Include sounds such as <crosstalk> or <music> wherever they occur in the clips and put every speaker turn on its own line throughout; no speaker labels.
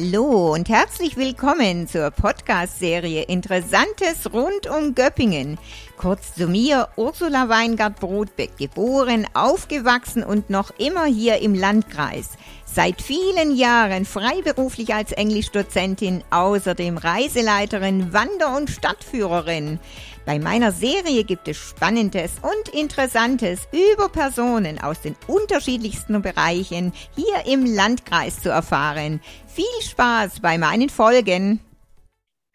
Hallo und herzlich willkommen zur Podcast-Serie Interessantes rund um Göppingen. Kurz zu mir, Ursula Weingart-Brodbeck, geboren, aufgewachsen und noch immer hier im Landkreis. Seit vielen Jahren freiberuflich als Englischdozentin, außerdem Reiseleiterin, Wander- und Stadtführerin. Bei meiner Serie gibt es Spannendes und Interessantes über Personen aus den unterschiedlichsten Bereichen hier im Landkreis zu erfahren. Viel Spaß bei meinen Folgen.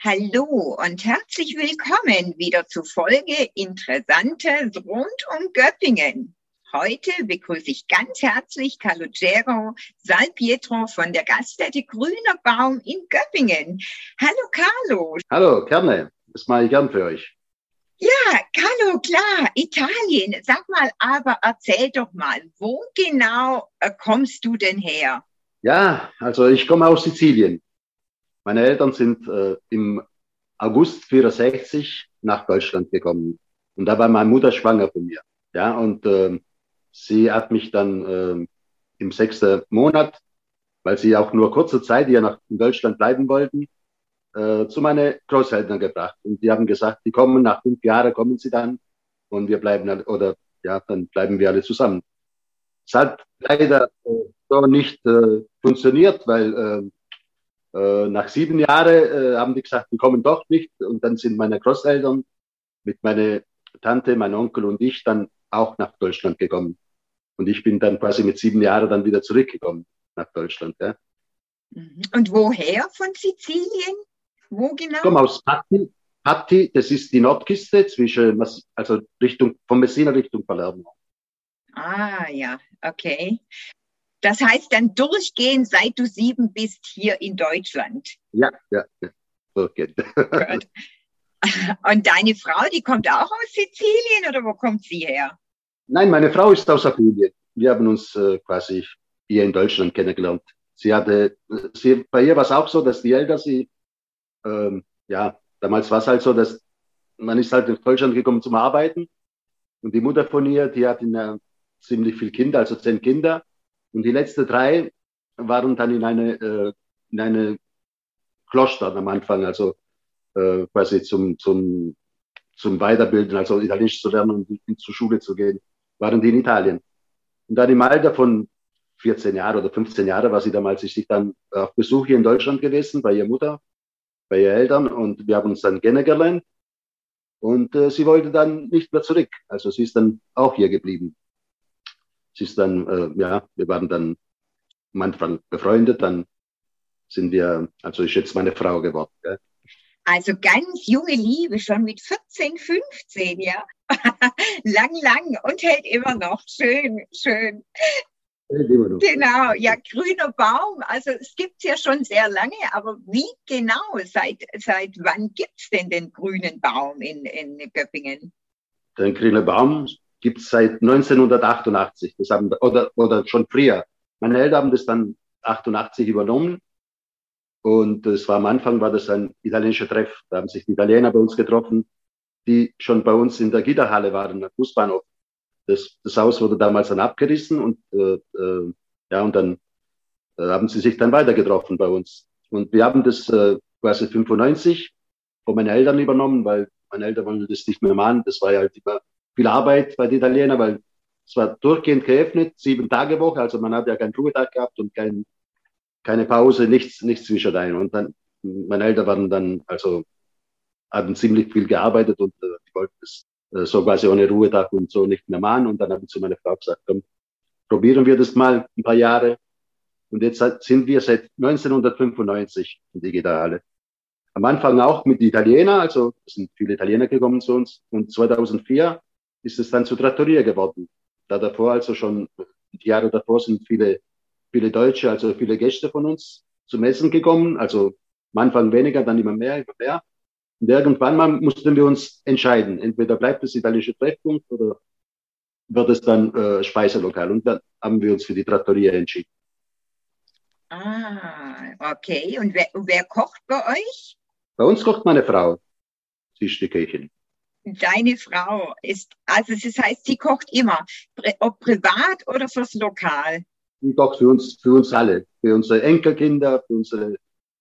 Hallo und herzlich willkommen wieder zu Folge Interessantes rund um Göppingen. Heute begrüße ich ganz herzlich Calogero Salpietro von der Gaststätte Grüner Baum in Göppingen. Hallo Carlo.
Hallo, gerne. Das mache ich gern für euch.
Ja, Carlo, klar, Italien. Sag mal, aber erzähl doch mal, wo genau äh, kommst du denn her?
Ja, also ich komme aus Sizilien. Meine Eltern sind äh, im August 64 nach Deutschland gekommen. Und da war meine Mutter schwanger von mir. Ja, und äh, sie hat mich dann äh, im sechsten Monat, weil sie auch nur kurze Zeit hier nach in Deutschland bleiben wollten, äh, zu meinen Großeltern gebracht. Und die haben gesagt, die kommen nach fünf Jahren, kommen sie dann und wir bleiben, oder ja, dann bleiben wir alle zusammen. Es hat leider äh, so nicht äh, funktioniert, weil äh, äh, nach sieben Jahren äh, haben die gesagt, die kommen doch nicht. Und dann sind meine Großeltern mit meiner Tante, mein Onkel und ich dann auch nach Deutschland gekommen. Und ich bin dann quasi mit sieben Jahren dann wieder zurückgekommen nach Deutschland. Ja.
Mhm. Und woher von Sizilien? Wo genau?
Ich komme aus Patti. Patti, das ist die Nordkiste zwischen, also Richtung, von Messina Richtung Palermo.
Ah, ja, okay. Das heißt dann durchgehend, seit du sieben bist, hier in Deutschland.
Ja, ja, ja. durchgehend. Gut. <laughs>
Und deine Frau, die kommt auch aus Sizilien oder wo kommt sie her?
Nein, meine Frau ist aus Apulien. Wir haben uns äh, quasi hier in Deutschland kennengelernt. Sie hatte, sie, bei ihr war es auch so, dass die Eltern sie ähm, ja, damals war es halt so, dass man ist halt nach Deutschland gekommen zum Arbeiten und die Mutter von ihr, die hat in, äh, ziemlich viel Kinder, also zehn Kinder und die letzten drei waren dann in eine, äh, in eine Kloster am Anfang, also äh, quasi zum, zum, zum Weiterbilden, also Italienisch zu lernen und zur Schule zu gehen, waren die in Italien. Und dann im Alter von 14 Jahren oder 15 Jahren war sie damals, ist sie dann auf Besuch hier in Deutschland gewesen bei ihrer Mutter bei ihren Eltern und wir haben uns dann kennengelernt. Und äh, sie wollte dann nicht mehr zurück. Also sie ist dann auch hier geblieben. Sie ist dann, äh, ja, wir waren dann am Anfang befreundet, dann sind wir, also ist jetzt meine Frau geworden. Gell?
Also ganz junge Liebe, schon mit 14, 15, ja. <laughs> lang, lang und hält immer noch. Schön, schön. Genau, ja, grüner Baum. Also es gibt es ja schon sehr lange, aber wie genau, seit, seit wann gibt es denn den grünen Baum in, in Göppingen?
Den grünen Baum gibt es seit 1988, das haben, oder, oder schon früher. Meine Eltern haben das dann 88 übernommen und es war am Anfang war das ein italienischer Treff. Da haben sich die Italiener bei uns getroffen, die schon bei uns in der Gitterhalle waren, am Busbahnhof. Das, das Haus wurde damals dann abgerissen und äh, äh, ja, und dann äh, haben sie sich dann weiter getroffen bei uns. Und wir haben das äh, quasi 95 von meinen Eltern übernommen, weil meine Eltern wollten das nicht mehr machen. Das war ja halt immer viel Arbeit bei den Italienern, weil es war durchgehend geöffnet, sieben Tage Woche, also man hat ja keinen Ruhetag gehabt und kein, keine Pause, nichts, nichts zwischendrin. Und dann, meine Eltern waren dann, also, hatten ziemlich viel gearbeitet und äh, die wollten das äh, so quasi ohne Ruhetag und so nicht mehr machen. Und dann habe ich zu meiner Frau gesagt, komm, probieren wir das mal ein paar Jahre. Und jetzt sind wir seit 1995 in Digitale. Am Anfang auch mit Italiener, also es sind viele Italiener gekommen zu uns. Und 2004 ist es dann zu Trattoria geworden. Da davor, also schon die Jahre davor sind viele, viele Deutsche, also viele Gäste von uns zum Essen gekommen. Also am Anfang weniger, dann immer mehr, immer mehr. Und irgendwann mal mussten wir uns entscheiden. Entweder bleibt das italienische Treffpunkt oder wird es dann äh, Speiselokal. Und dann haben wir uns für die Trattoria entschieden.
Ah, okay. Und wer, wer kocht bei euch?
Bei uns kocht meine Frau. Sie ist die Köchin.
Deine Frau ist, also das heißt, sie kocht immer, ob privat oder fürs Lokal.
Sie kocht für uns, für uns alle, für unsere Enkelkinder, für unsere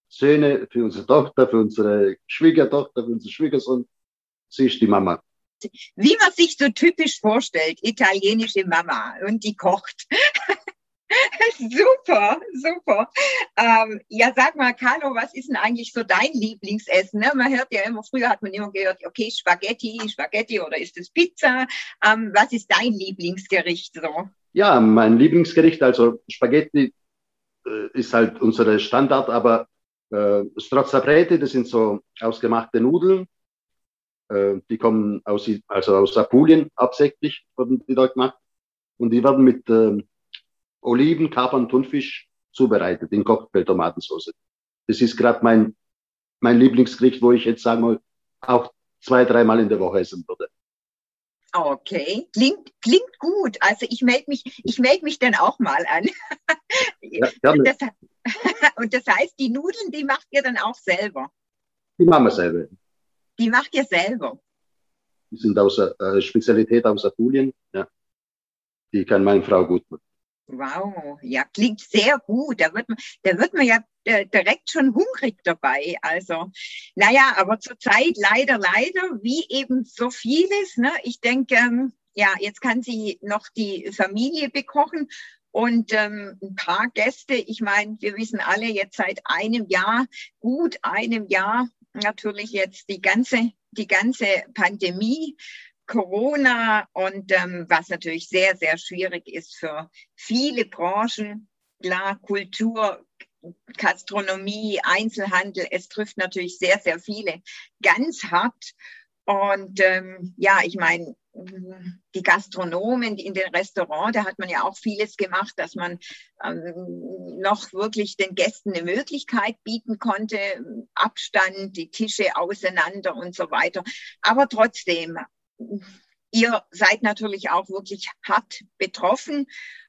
Söhne, für unsere Tochter, für unsere Schwiegertochter, für unseren Schwiegersohn. Sie ist die Mama.
Wie man sich so typisch vorstellt, italienische Mama und die kocht. <laughs> super, super. Ähm, ja, sag mal, Carlo, was ist denn eigentlich so dein Lieblingsessen? Ne? Man hört ja immer, früher hat man immer gehört, okay, Spaghetti, Spaghetti oder ist es Pizza? Ähm, was ist dein Lieblingsgericht so?
Ja, mein Lieblingsgericht, also Spaghetti äh, ist halt unsere Standard, aber äh, Strozzapreti, das sind so ausgemachte Nudeln. Äh, die kommen aus, also aus Apulien hauptsächlich, wurden die dort gemacht. Und die werden mit äh, Oliven, Kapern, Thunfisch zubereitet in Cocktail-Tomatensauce. Das ist gerade mein, mein Lieblingsgericht, wo ich jetzt sagen wir auch zwei, dreimal in der Woche essen würde.
Okay, klingt, klingt gut. Also ich melde mich, ich melde mich dann auch mal an. <laughs> Ja, und, das, <laughs> und das heißt, die Nudeln, die macht ihr dann auch selber?
Die machen wir selber.
Die macht ihr selber?
Die sind aus äh, Spezialität aus Apulien, ja. Die kann meine Frau gut machen.
Wow, ja, klingt sehr gut. Da wird man, da wird man ja äh, direkt schon hungrig dabei. Also, naja, aber zurzeit leider, leider, wie eben so vieles. Ne? Ich denke, ähm, ja, jetzt kann sie noch die Familie bekochen und ähm, ein paar Gäste. Ich meine, wir wissen alle jetzt seit einem Jahr, gut einem Jahr, natürlich jetzt die ganze, die ganze Pandemie Corona und ähm, was natürlich sehr, sehr schwierig ist für viele Branchen, klar, Kultur, Gastronomie, Einzelhandel, es trifft natürlich sehr, sehr viele ganz hart. Und ähm, ja, ich meine, die Gastronomen in den Restaurants, da hat man ja auch vieles gemacht, dass man ähm, noch wirklich den Gästen eine Möglichkeit bieten konnte, Abstand, die Tische auseinander und so weiter. Aber trotzdem, ihr seid natürlich auch wirklich hart betroffen.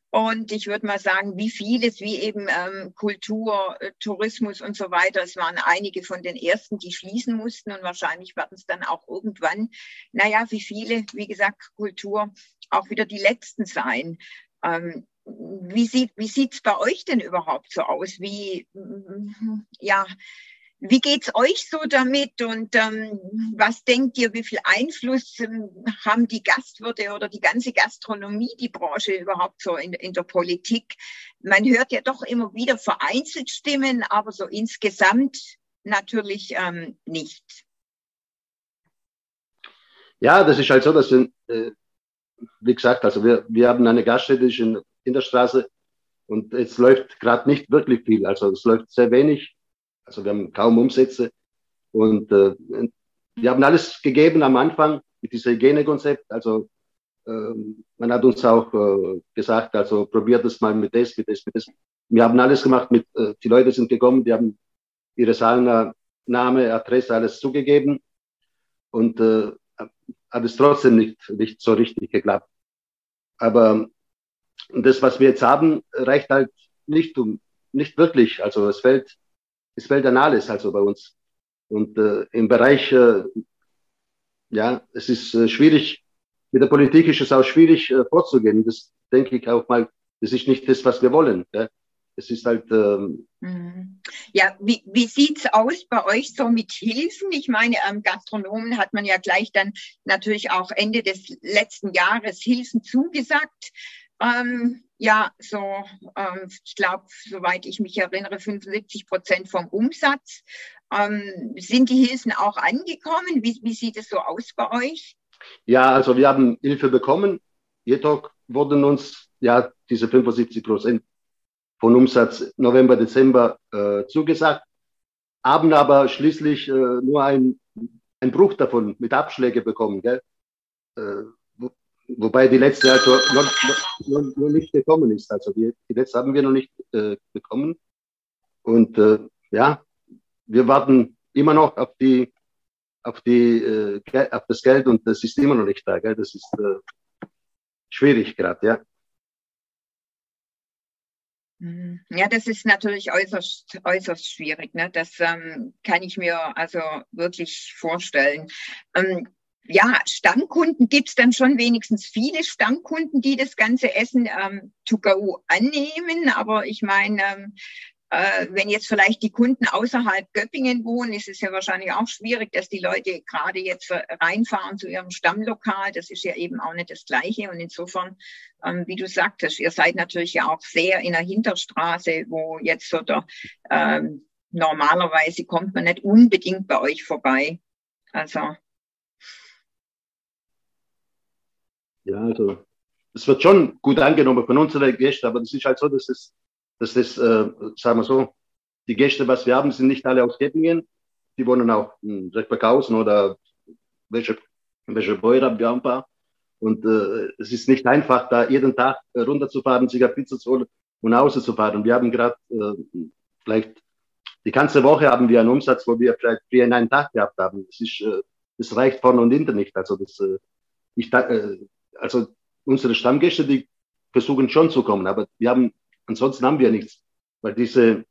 Und ich würde mal sagen, wie vieles, wie eben ähm, Kultur, äh, Tourismus und so weiter, es waren einige von den ersten, die schließen mussten und wahrscheinlich werden es dann auch irgendwann, naja, wie viele, wie gesagt, Kultur auch wieder die letzten sein. Ähm, wie sieht wie sieht's bei euch denn überhaupt so aus? Wie ja wie geht's euch so damit und ähm, was denkt ihr, wie viel Einfluss ähm, haben die Gastwirte oder die ganze Gastronomie, die Branche überhaupt so in, in der Politik? Man hört ja doch immer wieder vereinzelt Stimmen, aber so insgesamt natürlich ähm, nicht.
Ja, das ist halt so, dass, äh, wie gesagt, also wir, wir haben eine Gaststätte in der Straße und es läuft gerade nicht wirklich viel. Also es läuft sehr wenig also wir haben kaum Umsätze. Und äh, wir haben alles gegeben am Anfang mit diesem Hygienekonzept. Also äh, man hat uns auch äh, gesagt, also probiert es mal mit das, mit das, mit das. Wir haben alles gemacht mit, äh, die Leute sind gekommen, die haben ihre Zahlen, Name, Adresse, alles zugegeben. Und äh, hat es trotzdem nicht, nicht so richtig geklappt. Aber das, was wir jetzt haben, reicht halt nicht um, nicht wirklich. Also es fällt an alles also bei uns. Und äh, im Bereich, äh, ja, es ist äh, schwierig, mit der Politik ist es auch schwierig äh, vorzugehen. Das denke ich auch mal, das ist nicht das, was wir wollen. Ja? Es ist halt. Ähm,
mhm. ja, wie, wie sieht's aus bei euch so mit Hilfen? Ich meine, ähm, Gastronomen hat man ja gleich dann natürlich auch Ende des letzten Jahres Hilfen zugesagt. Ähm, ja, so, ähm, ich glaube, soweit ich mich erinnere, 75 Prozent vom Umsatz. Ähm, sind die Hilfen auch angekommen? Wie, wie sieht es so aus bei euch?
Ja, also wir haben Hilfe bekommen. Jedoch wurden uns ja diese 75 Prozent von Umsatz November, Dezember äh, zugesagt, haben aber schließlich äh, nur ein, ein Bruch davon mit Abschläge bekommen. Gell? Äh, Wobei die letzte also noch, noch, noch nicht gekommen ist. Also die, die letzte haben wir noch nicht äh, bekommen. Und äh, ja, wir warten immer noch auf die auf die äh, auf das Geld und das ist immer noch nicht da. Gell? Das ist äh, schwierig gerade, ja.
Mhm. Ja, das ist natürlich äußerst, äußerst schwierig. Ne? Das ähm, kann ich mir also wirklich vorstellen. Ähm, ja, Stammkunden gibt es dann schon wenigstens viele Stammkunden, die das ganze Essen ähm, to go annehmen. Aber ich meine, ähm, äh, wenn jetzt vielleicht die Kunden außerhalb Göppingen wohnen, ist es ja wahrscheinlich auch schwierig, dass die Leute gerade jetzt reinfahren zu ihrem Stammlokal. Das ist ja eben auch nicht das Gleiche. Und insofern, ähm, wie du sagtest, ihr seid natürlich ja auch sehr in der Hinterstraße, wo jetzt so der, ähm, normalerweise kommt man nicht unbedingt bei euch vorbei. Also.
Ja, also es wird schon gut angenommen von unseren Gästen, aber es ist halt so, dass es dass das, äh, sagen wir so, die Gäste, was wir haben, sind nicht alle aus Kettingen. Die wohnen auch in Reckberghausen oder welche, welche Beuer haben wir ein paar. Und äh, es ist nicht einfach, da jeden Tag äh, runterzufahren, sich eine Pizza zu holen und nach Hause zu fahren. Und wir haben gerade äh, vielleicht die ganze Woche haben wir einen Umsatz, wo wir vielleicht vier in einen Tag gehabt haben. Das ist, äh, das reicht vorne und hinten nicht. Also das, äh, ich, äh, also unsere Stammgäste, die versuchen schon zu kommen, aber wir haben ansonsten haben wir nichts, weil diese,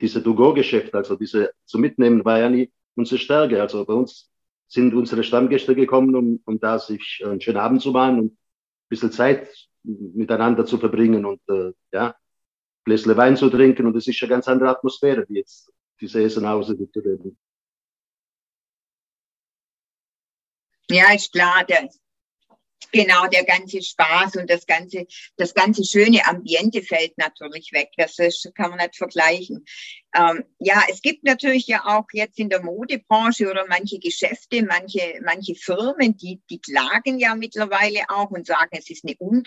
diese To-Go-Geschäft, also diese zu mitnehmen, war ja nie unsere Stärke. Also bei uns sind unsere Stammgäste gekommen, um, um da sich einen schönen Abend zu machen und ein bisschen Zeit miteinander zu verbringen und äh, ja, Gläsle Wein zu trinken. Und es ist eine ganz andere Atmosphäre, wie jetzt diese Essenhause reden.
Ja, ist klar, der, Genau, der ganze Spaß und das ganze, das ganze schöne Ambiente fällt natürlich weg. Das ist, kann man nicht vergleichen. Ähm, ja, es gibt natürlich ja auch jetzt in der Modebranche oder manche Geschäfte, manche, manche Firmen, die, die klagen ja mittlerweile auch und sagen, es ist eine Un,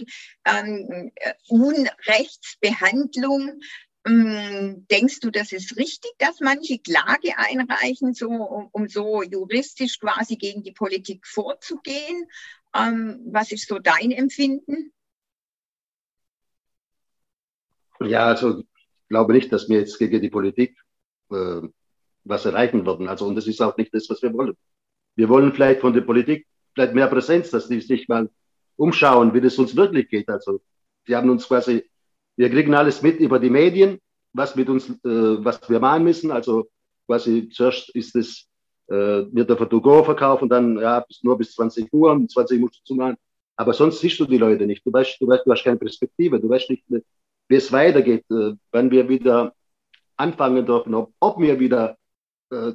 ähm, Unrechtsbehandlung. Ähm, denkst du, das ist richtig, dass manche Klage einreichen, so, um, um so juristisch quasi gegen die Politik vorzugehen? Ähm, was ist so dein Empfinden?
Ja, also ich glaube nicht, dass wir jetzt gegen die Politik äh, was erreichen würden. Also und das ist auch nicht das, was wir wollen. Wir wollen vielleicht von der Politik vielleicht mehr Präsenz, dass die sich mal umschauen, wie das uns wirklich geht. Also die haben uns quasi, wir kriegen alles mit über die Medien, was mit uns, äh, was wir machen müssen. Also quasi zuerst ist es äh, wird der To-Go verkauft und dann ja, bis, nur bis 20 Uhr, um 20 Uhr musst du zumachen. Aber sonst siehst du die Leute nicht. Du weißt, du weißt, du hast keine Perspektive. Du weißt nicht, wie es weitergeht, äh, wenn wir wieder anfangen dürfen, ob, ob wir wieder äh,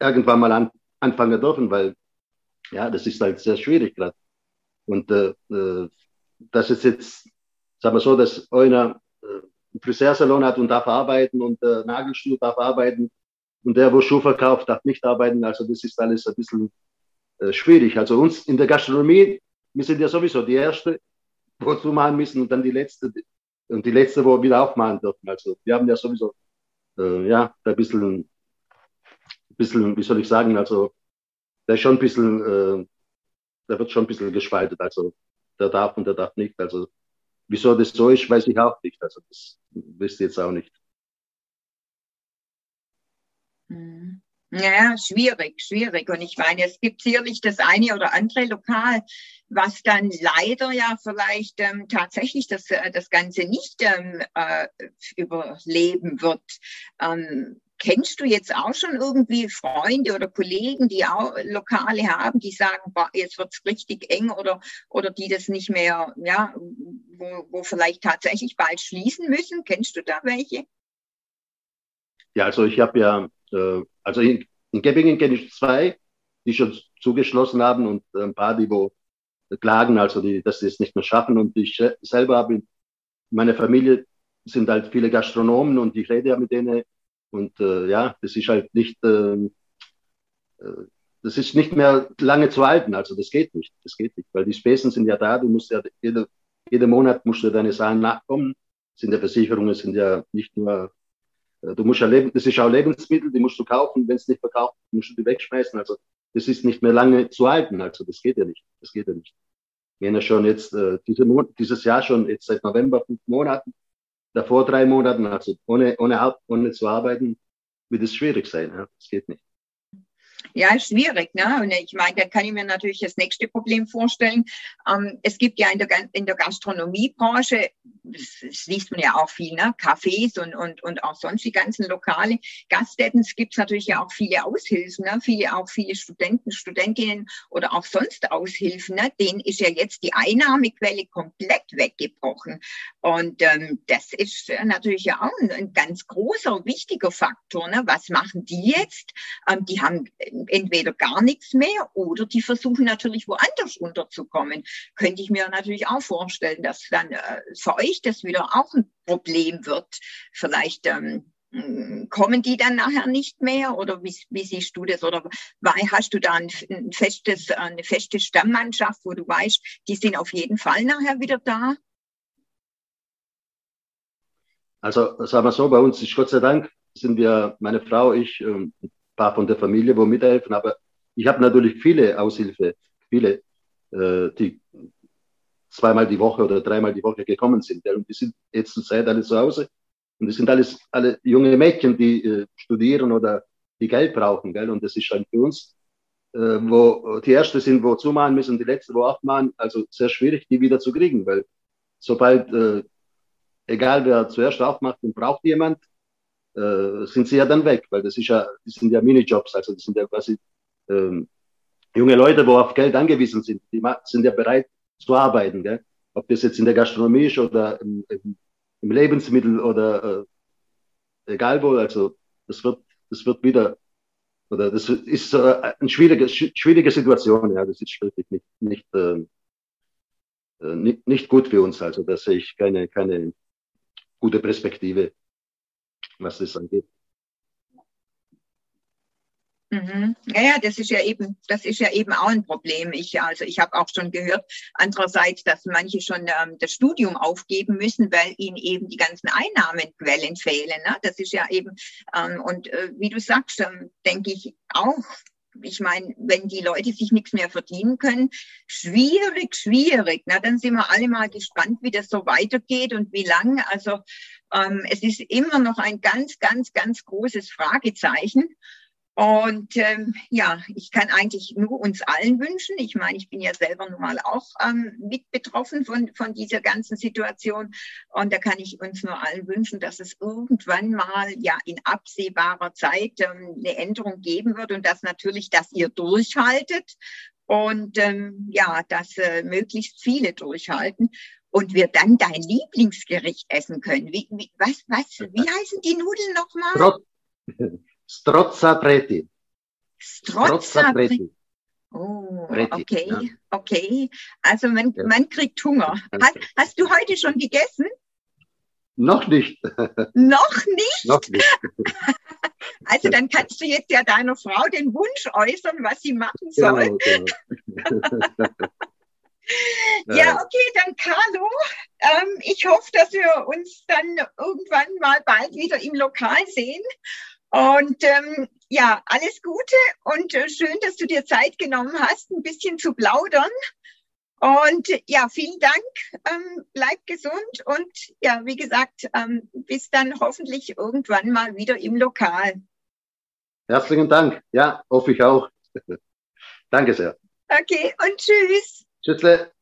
irgendwann mal an, anfangen dürfen, weil ja, das ist halt sehr schwierig gerade. Und äh, äh, das ist jetzt, sagen wir so, dass einer äh, einen Friseursalon hat und darf arbeiten und äh, Nagelstuhl darf arbeiten und der, wo Schuh verkauft, darf nicht arbeiten. Also das ist alles ein bisschen äh, schwierig. Also uns in der Gastronomie, wir sind ja sowieso die Erste, wo zumachen müssen und dann die Letzte und die Letzte, wo wieder aufmachen dürfen. Also wir haben ja sowieso, äh, ja, ein bisschen, ein bisschen, wie soll ich sagen, also da ist schon ein bisschen, äh, da wird schon ein bisschen gespaltet. Also der darf und der darf nicht. Also wieso das so ist, weiß ich auch nicht. Also das wisst ihr jetzt auch nicht.
Mhm. Ja, schwierig, schwierig. Und ich meine, es gibt sicherlich das eine oder andere Lokal, was dann leider ja vielleicht ähm, tatsächlich das, äh, das Ganze nicht ähm, äh, überleben wird. Ähm, kennst du jetzt auch schon irgendwie Freunde oder Kollegen, die auch Lokale haben, die sagen, boah, jetzt wird's richtig eng oder, oder die das nicht mehr, ja, wo, wo vielleicht tatsächlich bald schließen müssen? Kennst du da welche?
Ja, also ich habe ja äh, also in, in Gebbingen kenne ich zwei, die schon zugeschlossen haben und ein paar, die wo klagen, also die, dass sie es nicht mehr schaffen. Und ich selber habe in meiner Familie sind halt viele Gastronomen und ich rede ja mit denen. Und äh, ja, das ist halt nicht, ähm, äh, das ist nicht mehr lange zu halten. Also das geht nicht. Das geht nicht, weil die Spesen sind ja da. Du musst ja jede, jeden Monat musst du deine Sachen nachkommen. Sind ja Versicherungen, sind ja nicht nur du musst ja leben, das ist auch Lebensmittel, die musst du kaufen. Wenn es nicht verkauft, musst du die wegschmeißen. Also das ist nicht mehr lange zu halten. Also das geht ja nicht. Das geht ja nicht. Wir haben ja schon jetzt äh, diese dieses Jahr schon jetzt seit November fünf Monaten, davor drei Monaten, also ohne ohne ohne zu arbeiten, wird es schwierig sein. Ja? Das geht nicht.
Ja, schwierig. Ne? Und ich meine, da kann ich mir natürlich das nächste Problem vorstellen. Ähm, es gibt ja in der, in der Gastronomiebranche das, liest man ja auch viel, ne? Cafés und, und, und auch sonst die ganzen Lokale. Gaststätten gibt es natürlich ja auch viele Aushilfen, ne? viele, auch viele Studenten, Studentinnen oder auch sonst Aushilfen. Ne? Denen ist ja jetzt die Einnahmequelle komplett weggebrochen. Und ähm, das ist natürlich ja auch ein, ein ganz großer, wichtiger Faktor. Ne? Was machen die jetzt? Ähm, die haben entweder gar nichts mehr oder die versuchen natürlich woanders unterzukommen. Könnte ich mir natürlich auch vorstellen, dass dann äh, für euch das wieder auch ein Problem wird. Vielleicht ähm, kommen die dann nachher nicht mehr oder wie, wie siehst du das? Oder hast du da ein, ein, festes, eine feste Stammmannschaft, wo du weißt, die sind auf jeden Fall nachher wieder da?
Also sagen wir so, bei uns ist Gott sei Dank, sind wir, meine Frau, ich, ähm, paar von der Familie, wo mithelfen, aber ich habe natürlich viele Aushilfe, viele, äh, die zweimal die Woche oder dreimal die Woche gekommen sind. Und die sind jetzt zur Zeit alle zu Hause. Und das sind alles alle junge Mädchen, die äh, studieren oder die Geld brauchen. Gell? Und das ist schon für uns, äh, wo die Erste sind, wo zumachen müssen, die Letzte, wo aufmachen, also sehr schwierig, die wieder zu kriegen. Weil sobald, äh, egal wer zuerst aufmacht und braucht jemand, äh, sind sie ja dann weg, weil das ist ja, das sind ja Minijobs, also das sind ja quasi ähm, junge Leute, wo auf Geld angewiesen sind, die sind ja bereit, zu arbeiten. Gell? Ob das jetzt in der Gastronomie ist oder im, im, im Lebensmittel oder äh, egal wo, also das wird, das wird wieder, oder das ist äh, eine schwierige, schwierige Situation, ja, das ist wirklich nicht, nicht, ähm, äh, nicht, nicht gut für uns, also da sehe ich keine, keine gute Perspektive, was das angeht.
Mhm. Ja, ja, das ist ja eben, das ist ja eben auch ein Problem. Ich, also ich habe auch schon gehört, andererseits, dass manche schon ähm, das Studium aufgeben müssen, weil ihnen eben die ganzen Einnahmenquellen fehlen. Ne? Das ist ja eben, ähm, und äh, wie du sagst, ähm, denke ich auch, ich meine, wenn die Leute sich nichts mehr verdienen können, schwierig, schwierig. Na, dann sind wir alle mal gespannt, wie das so weitergeht und wie lange. Also ähm, es ist immer noch ein ganz, ganz, ganz großes Fragezeichen. Und ähm, ja, ich kann eigentlich nur uns allen wünschen. Ich meine, ich bin ja selber nun mal auch ähm, mit betroffen von, von dieser ganzen Situation. Und da kann ich uns nur allen wünschen, dass es irgendwann mal ja in absehbarer Zeit ähm, eine Änderung geben wird und dass natürlich, dass ihr durchhaltet und ähm, ja, dass äh, möglichst viele durchhalten und wir dann dein Lieblingsgericht essen können. Wie, wie, was, was, wie heißen die Nudeln nochmal?
Strozza Preti.
Strozza Preti. Oh, okay, okay. Also man, man kriegt Hunger. Hast, hast du heute schon gegessen?
Noch nicht.
Noch nicht?
Noch nicht. <laughs>
Also dann kannst du jetzt ja deiner Frau den Wunsch äußern, was sie machen soll. Genau, genau. <laughs> ja, okay, dann Carlo. Ähm, ich hoffe, dass wir uns dann irgendwann mal bald wieder im Lokal sehen. Und ähm, ja, alles Gute und äh, schön, dass du dir Zeit genommen hast, ein bisschen zu plaudern. Und ja, vielen Dank. Ähm, bleib gesund und ja, wie gesagt, ähm, bis dann hoffentlich irgendwann mal wieder im Lokal.
Herzlichen Dank. Ja, hoffe ich auch. <laughs> Danke sehr.
Okay, und tschüss.
Tschüss.